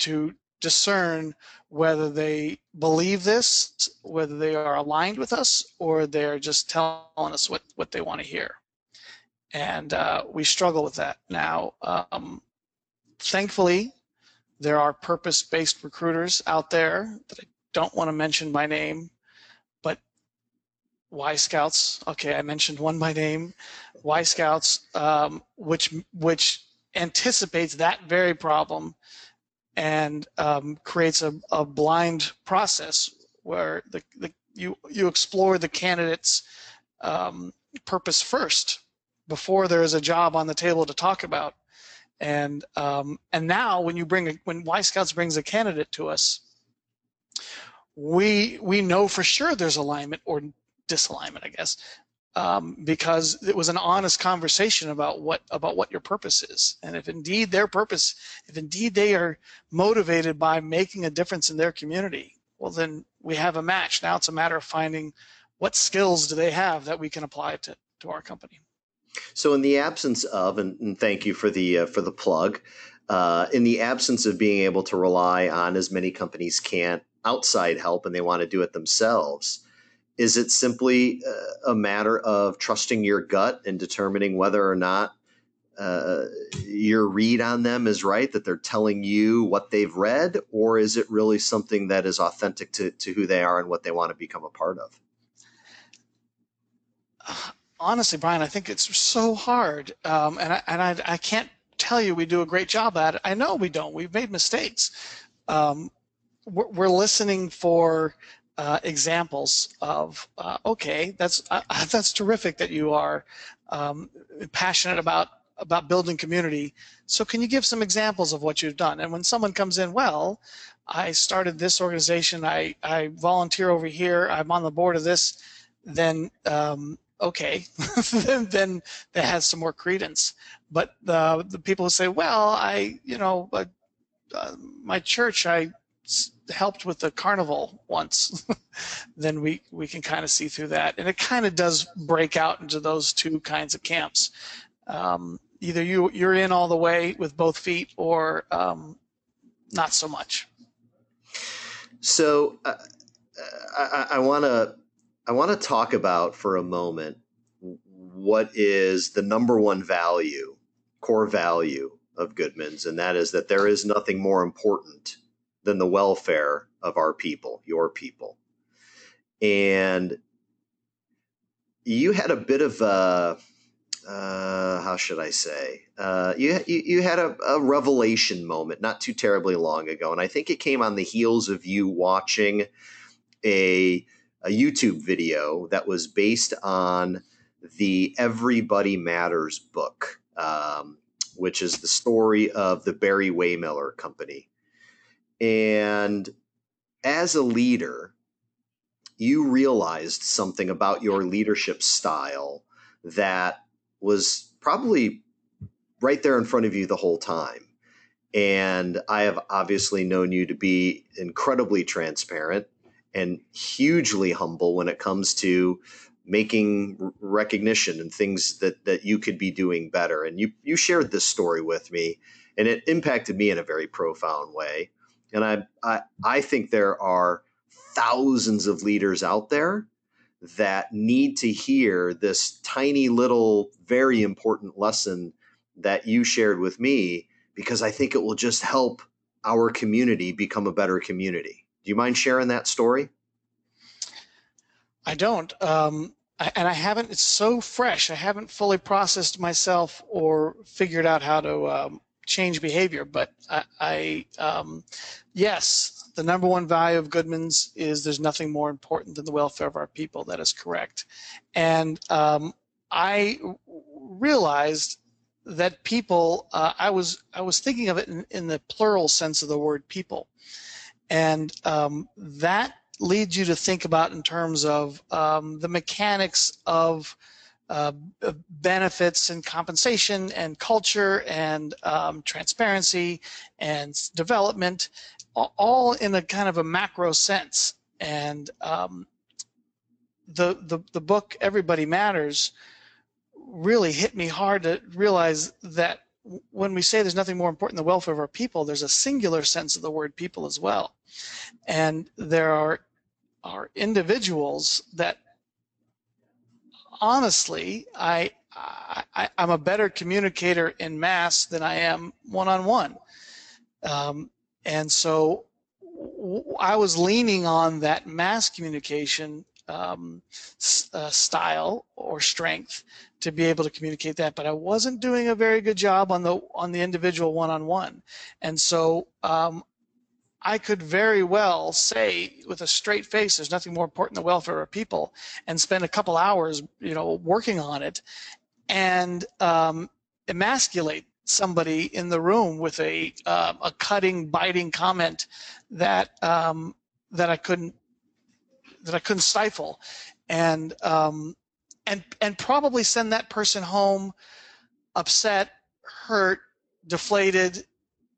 to discern whether they believe this, whether they are aligned with us, or they're just telling us what, what they want to hear. And uh, we struggle with that. Now, um, thankfully, there are purpose based recruiters out there that I don't want to mention by name, but Y Scouts, okay, I mentioned one by name, Y Scouts, um, which, which anticipates that very problem and um, creates a, a blind process where the, the you you explore the candidate's um, purpose first before there is a job on the table to talk about. And um, and now when you bring a, when Y Scouts brings a candidate to us, we we know for sure there's alignment or disalignment, I guess, um, because it was an honest conversation about what about what your purpose is, and if indeed their purpose, if indeed they are motivated by making a difference in their community, well then we have a match. Now it's a matter of finding what skills do they have that we can apply to to our company. So, in the absence of, and, and thank you for the uh, for the plug, uh, in the absence of being able to rely on as many companies can outside help, and they want to do it themselves, is it simply uh, a matter of trusting your gut and determining whether or not uh, your read on them is right, that they're telling you what they've read, or is it really something that is authentic to, to who they are and what they want to become a part of? honestly, Brian, I think it's so hard, um, and I, and I, I can't tell you we do a great job at it. I know we don't. We've made mistakes. Um, we're, we're, listening for uh, examples of uh, okay, that's uh, that's terrific that you are um, passionate about about building community. So can you give some examples of what you've done? And when someone comes in, well, I started this organization. I I volunteer over here. I'm on the board of this. Then um, okay, then, then that has some more credence. But the the people who say, well, I, you know, uh, my church, I helped with the carnival once, then we we can kind of see through that, and it kind of does break out into those two kinds of camps. Um, either you you're in all the way with both feet, or um, not so much. So uh, I, I want to I want to talk about for a moment what is the number one value, core value of Goodman's, and that is that there is nothing more important than the welfare of our people, your people. And you had a bit of a, uh, how should I say? Uh, you, you, you had a, a revelation moment not too terribly long ago, and I think it came on the heels of you watching a a YouTube video that was based on the Everybody Matters book, um, which is the story of the Barry-Wehmiller Company. And as a leader, you realized something about your leadership style that was probably right there in front of you the whole time. And I have obviously known you to be incredibly transparent and hugely humble when it comes to making recognition and things that that you could be doing better and you you shared this story with me and it impacted me in a very profound way and I, I i think there are thousands of leaders out there that need to hear this tiny little very important lesson that you shared with me because i think it will just help our community become a better community do you mind sharing that story I don't. Um, and I haven't, it's so fresh. I haven't fully processed myself or figured out how to um, change behavior. But I, I um, yes, the number one value of Goodman's is there's nothing more important than the welfare of our people. That is correct. And um, I realized that people, uh, I was I was thinking of it in, in, the plural sense of the word people, and um, that leads you to think about in terms of um, the mechanics of uh, benefits and compensation and culture and um, transparency and development, all in a kind of a macro sense. And um, the, the the book Everybody Matters really hit me hard to realize that when we say there's nothing more important than the welfare of our people, there's a singular sense of the word people as well. And there are are individuals that honestly, I, I am a better communicator in mass than I am one on one. and so I was leaning on that mass communication um, uh, style or strength to be able to communicate that, but I wasn't doing a very good job on the on the individual one-on-one, and so um, I could very well say with a straight face, there's nothing more important than the welfare of people, and spend a couple hours, you know, working on it, and um, emasculate somebody in the room with a uh, a cutting, biting comment that um, that I couldn't that I couldn't stifle, and um, and and probably send that person home upset, hurt, deflated,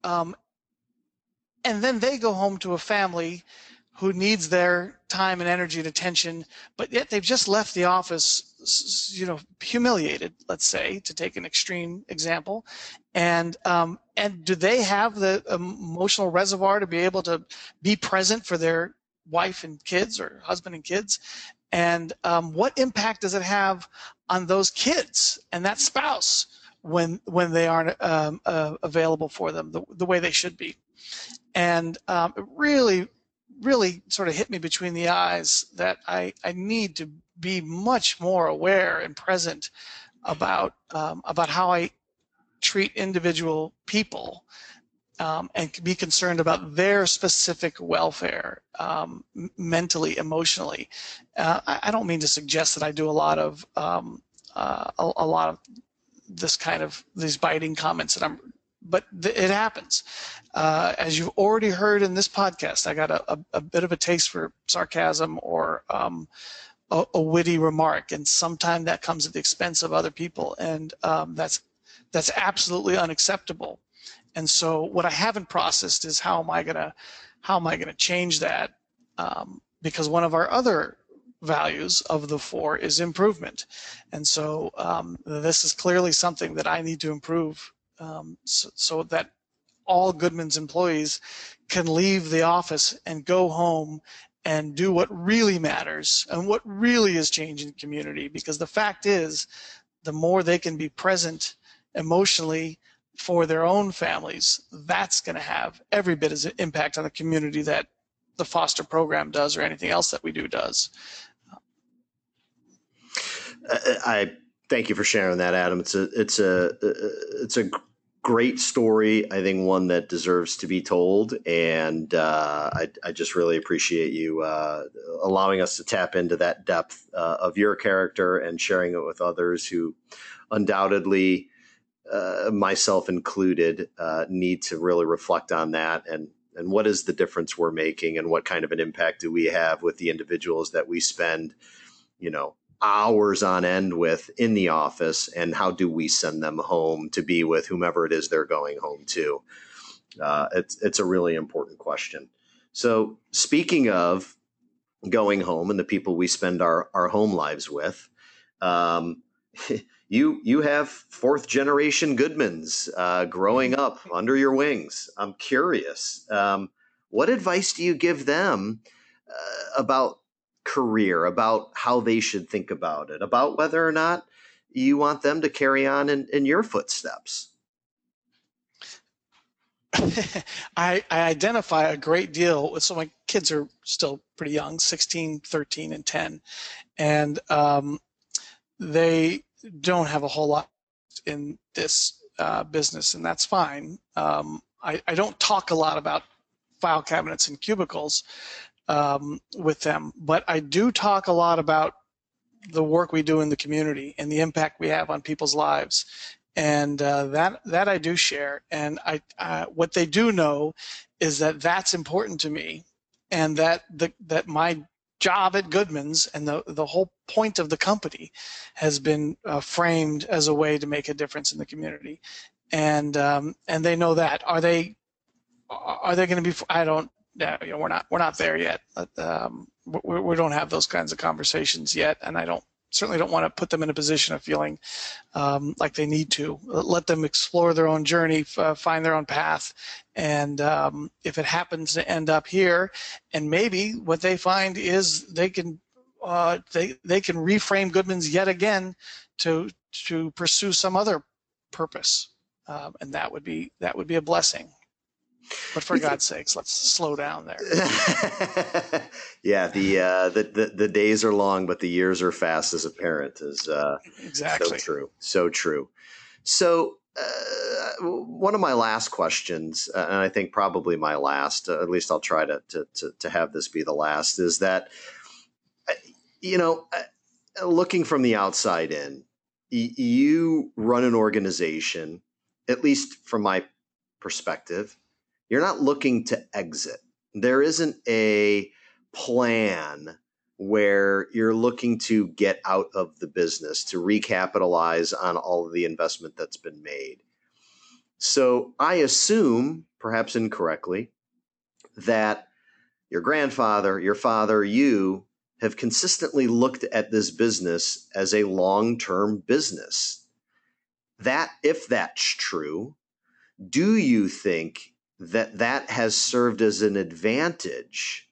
um, and then they go home to a family who needs their time and energy and attention, but yet they've just left the office, you know, humiliated. Let's say, to take an extreme example, and um, and do they have the emotional reservoir to be able to be present for their wife and kids or husband and kids? And um, what impact does it have on those kids and that spouse when when they aren't um, uh, available for them the, the way they should be? And um, it really really sort of hit me between the eyes that I, I need to be much more aware and present about um, about how I treat individual people um, and be concerned about their specific welfare um, mentally, emotionally. Uh, I, I, don't mean to suggest that I do a lot of um, uh, a, a, lot of this kind of these biting comments that I'm but th- it happens. Uh, as you've already heard in this podcast, I got a, a, a bit of a taste for sarcasm or um, a, a, witty remark, and sometimes that comes at the expense of other people, and um, that's that's absolutely unacceptable. And so, what I haven't processed is how am I gonna how am I gonna change that? Um, because one of our other values of the four is improvement, and so um, this is clearly something that I need to improve um, so, so that all Goodman's employees can leave the office and go home and do what really matters and what really is changing the community. Because the fact is, the more they can be present emotionally for their own families, that's going to have every bit as impact on the community that the foster program does or anything else that we do does. I thank you for sharing that, Adam. It's a it's a it's a great story. I think one that deserves to be told, and uh, I, I, just really appreciate you uh, allowing us to tap into that depth uh, of your character and sharing it with others who, undoubtedly, uh, myself included, uh, need to really reflect on that and and what is the difference we're making and what kind of an impact do we have with the individuals that we spend, you know, hours on end with in the office and how do we send them home to be with whomever it is they're going home to? Uh, it's it's a really important question. So speaking of going home and the people we spend our our home lives with um, you you have fourth generation goodmans uh, growing up under your wings. I'm curious um, what advice do you give them uh, about career, about how they should think about it, about whether or not you want them to carry on in, in your footsteps. I, I, identify a great deal with so my kids are still pretty young 16 13 and 10 and um, they don't have a whole lot in this uh, business and that's fine um, I, I, don't talk a lot about file cabinets and cubicles um, with them. But I do talk a lot about the work we do in the community and the impact we have on people's lives, and uh, that that I do share. And I uh, what they do know is that that's important to me, and that the that my job at Goodman's and the the whole point of the company has been uh, framed as a way to make a difference in the community, and um, and they know that. Are they are they going to be? I don't yeah, you know, we're not we're not there yet. Um, we, we don't have those kinds of conversations yet, and I don't certainly don't want to put them in a position of feeling um, like they need to. Let them explore their own journey, uh, find their own path, and um, if it happens to end up here, and maybe what they find is they can uh, they they can reframe Goodman's yet again to to pursue some other purpose, um, and that would be that would be a blessing. But for God's sakes, let's slow down there. yeah, the, uh, the, the the days are long, but the years are fast. As a parent, is uh, exactly so true. So true. So uh, one of my last questions, uh, and I think probably my last, uh, at least I'll try to, to, to to have this be the last, is that uh, you know, looking from the outside in, you run an organization, at least from my perspective you're not looking to exit. There isn't a plan where you're looking to get out of the business to recapitalize on all of the investment that's been made. So I assume, perhaps incorrectly, that your grandfather, your father, you have consistently looked at this business as a long term business. That, if that's true, do you think that that has served as an advantage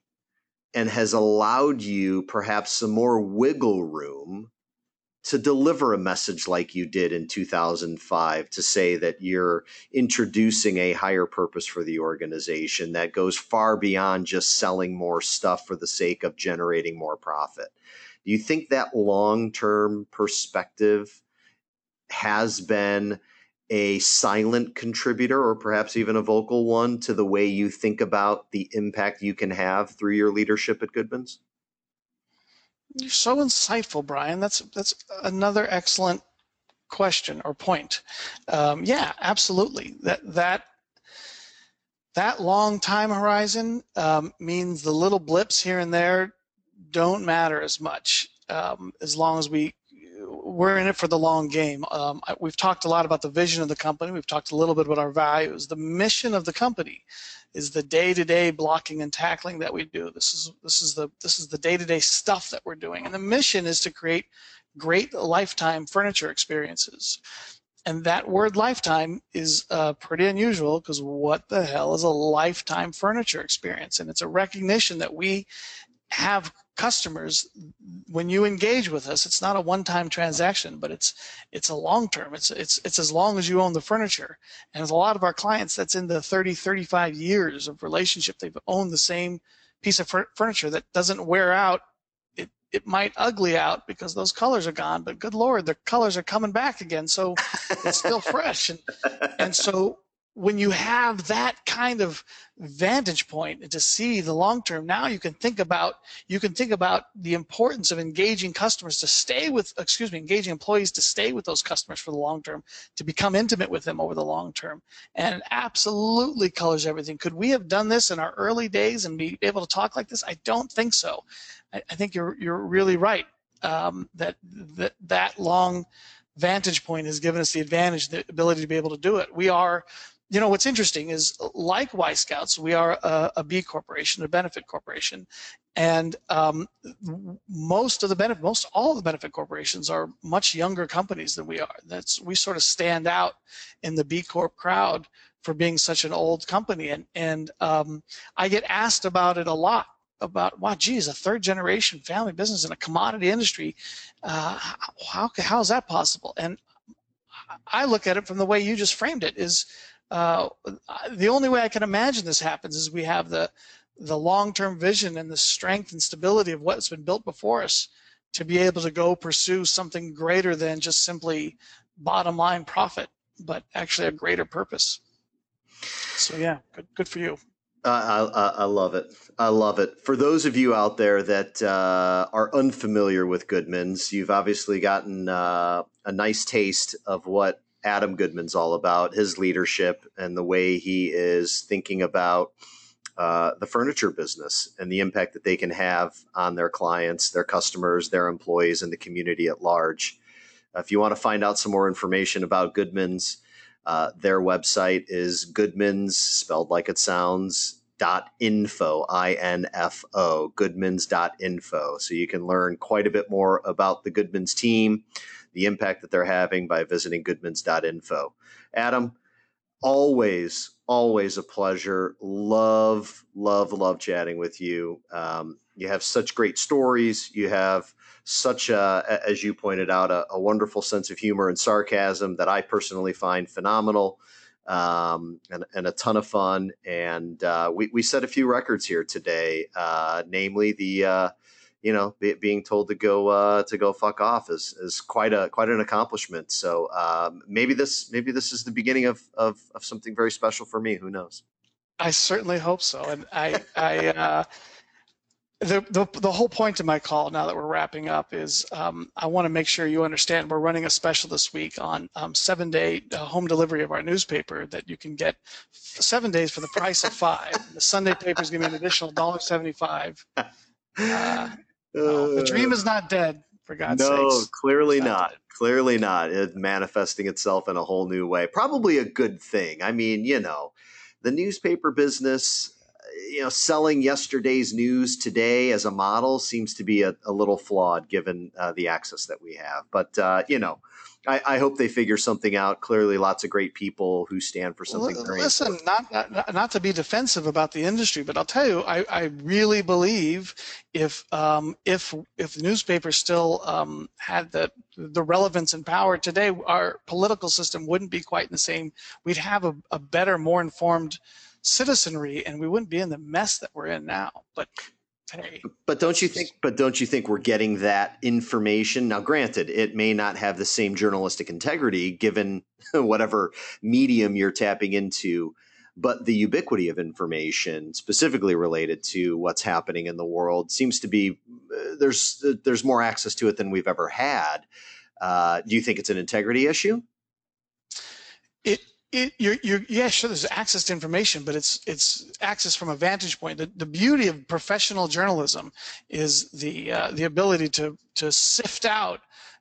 and has allowed you perhaps some more wiggle room to deliver a message like you did in 2005 to say that you're introducing a higher purpose for the organization that goes far beyond just selling more stuff for the sake of generating more profit. Do you think that long term perspective has been a silent contributor or perhaps even a vocal one to the way you think about the impact you can have through your leadership at Goodman's? You're so insightful, Brian. That's that's another excellent question or point. Um, yeah, absolutely. That that that long time horizon um, means the little blips here and there don't matter as much um, as long as we we're in it for the long game. Um, we've talked a lot about the vision of the company. We've talked a little bit about our values. The mission of the company is the day-to-day blocking and tackling that we do. This is this is the this is the day-to-day stuff that we're doing, and the mission is to create great lifetime furniture experiences. And that word lifetime is uh, pretty unusual because what the hell is a lifetime furniture experience? And it's a recognition that we have customers when you engage with us it's not a one-time transaction but it's it's a long term. It's it's it's as long as you own the furniture. And as a lot of our clients that's in the 30 35 years of relationship they've owned the same piece of furniture that doesn't wear out. It it might ugly out because those colors are gone but good lord the colors are coming back again so it's still fresh. And and so when you have that kind of vantage point to see the long term now you can think about you can think about the importance of engaging customers to stay with excuse me engaging employees to stay with those customers for the long term to become intimate with them over the long term. And absolutely colors everything. Could we have done this in our early days and be able to talk like this? I don't think so. I, I think you're you're really right um, that that that long vantage point has given us the advantage the ability to be able to do it. We are you know what's interesting is like Y Scouts, we are a, a B corporation, a benefit corporation, and um, most of the benefit, most all of the benefit corporations are much younger companies than we are. That's we sort of stand out in the B Corp crowd for being such an old company, and and um, I get asked about it a lot about wow, geez, a third generation family business in a commodity industry, uh, how how is that possible? And I look at it from the way you just framed it is uh, the only way I can imagine this happens is we have the the long-term vision and the strength and stability of what's been built before us to be able to go pursue something greater than just simply bottom line profit, but actually a greater purpose. So yeah, good good for you. Uh, I, I, love it. I love it. For those of you out there that uh, are unfamiliar with Goodman's, you've obviously gotten uh, a nice taste of what Adam Goodman's all about, his leadership and the way he is thinking about uh, the furniture business and the impact that they can have on their clients, their customers, their employees, and the community at large. If you want to find out some more information about Goodman's, uh, their website is Goodman's, spelled like it sounds, dot info i-n-f-o goodmans dot info so you can learn quite a bit more about the goodmans team the impact that they're having by visiting goodmans.info. Adam, always, always a pleasure. Love, love, love chatting with you. Um, you have such great stories. You have such a, as you pointed out, a, a, wonderful sense of humor and sarcasm that I personally find phenomenal um, and, and, a ton of fun. And uh, we, we set a few records here today, uh, namely the uh, you know, be, being told to go uh, to go fuck off is is quite a quite an accomplishment. So um, maybe this maybe this is the beginning of, of of something very special for me. Who knows? I certainly hope so. And I I uh, the, the the whole point of my call now that we're wrapping up is um, I want to make sure you understand we're running a special this week on um, seven day uh, home delivery of our newspaper that you can get seven days for the price of five. the Sunday paper is going to be an additional dollar seventy five. Uh, the dream is not dead, for God's sake. No, sakes. clearly not. not. Clearly not. It manifesting itself in a whole new way. Probably a good thing. I mean, you know, the newspaper business you know, selling yesterday's news today as a model seems to be a, a little flawed given uh, the access that we have. But uh, you know, I, I, hope they figure something out. Clearly, lots of great people who stand for something. Listen, not, not, not to be defensive about the industry, but I'll tell you, I, I really believe if um, if if the newspaper still um, had the the relevance and power today, our political system wouldn't be quite in the same. We'd have a, a better, more informed citizenry, and we wouldn't be in the mess that we're in now. But but don't you think? But don't you think we're getting that information now? Granted, it may not have the same journalistic integrity given whatever medium you're tapping into. But the ubiquity of information, specifically related to what's happening in the world, seems to be uh, there's uh, there's more access to it than we've ever had. Uh, do you think it's an integrity issue? It you're, you're, yeah, sure. There's access to information, but it's it's access from a vantage point. The, the beauty of professional journalism is the uh, the ability to to sift out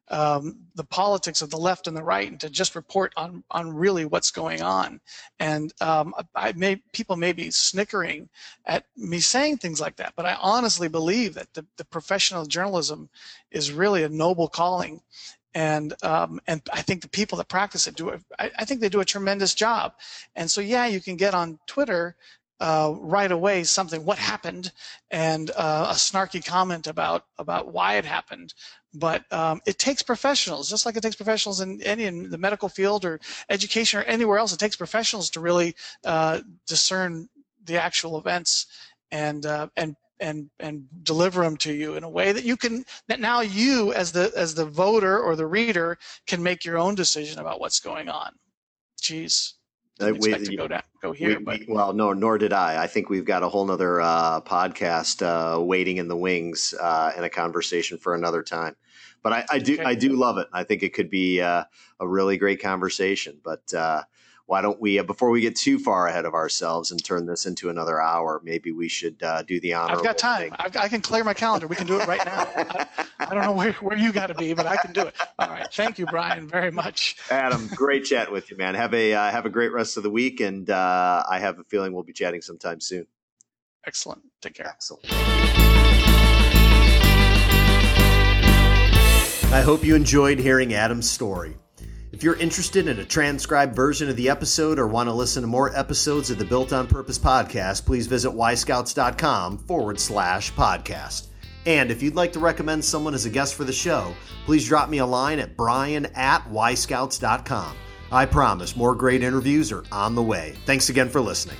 um, the politics of the left and the right, and to just report on on really what's going on. And um, I may people may be snickering at me saying things like that, but I honestly believe that the, the professional journalism is really a noble calling, and um, and I think the people that practice it do it. I, think they do a tremendous job. And so yeah, you can get on Twitter uh, right away something what happened and uh, a snarky comment about about why it happened. But um, it takes professionals, just like it takes professionals in any in the medical field or education or anywhere else. It takes professionals to really uh, discern the actual events and uh, and and and deliver them to you in a way that you can that now you as the as the voter or the reader can make your own decision about what's going on. Jeez. Didn't expect we, to go down, go here, we, but well, no, nor did I. I think we've got a whole nother uh, podcast uh, waiting in the wings uh, and a conversation for another time. But I, I do, okay. I do love it. I think it could be uh, a really great conversation. But uh, why don't we, uh, before we get too far ahead of ourselves and turn this into another hour, maybe we should uh, do the honor. I've got time. I've, i can clear my calendar. We can do it right now. I, I, don't know where, where you got to be, but I can do it. All right. Thank you, Brian, very much. Adam, great chat with you, man. Have a uh, have a great rest of the week, and uh, I have a feeling we'll be chatting sometime soon. Excellent. Take care. Excellent. I hope you enjoyed hearing Adam's story. If you're interested in a transcribed version of the episode or want to listen to more episodes of the Built on Purpose podcast, please visit yscouts.com forward slash podcast. And if you'd like to recommend someone as a guest for the show, please drop me a line at brian at yscouts.com. I promise more great interviews are on the way. Thanks again for listening.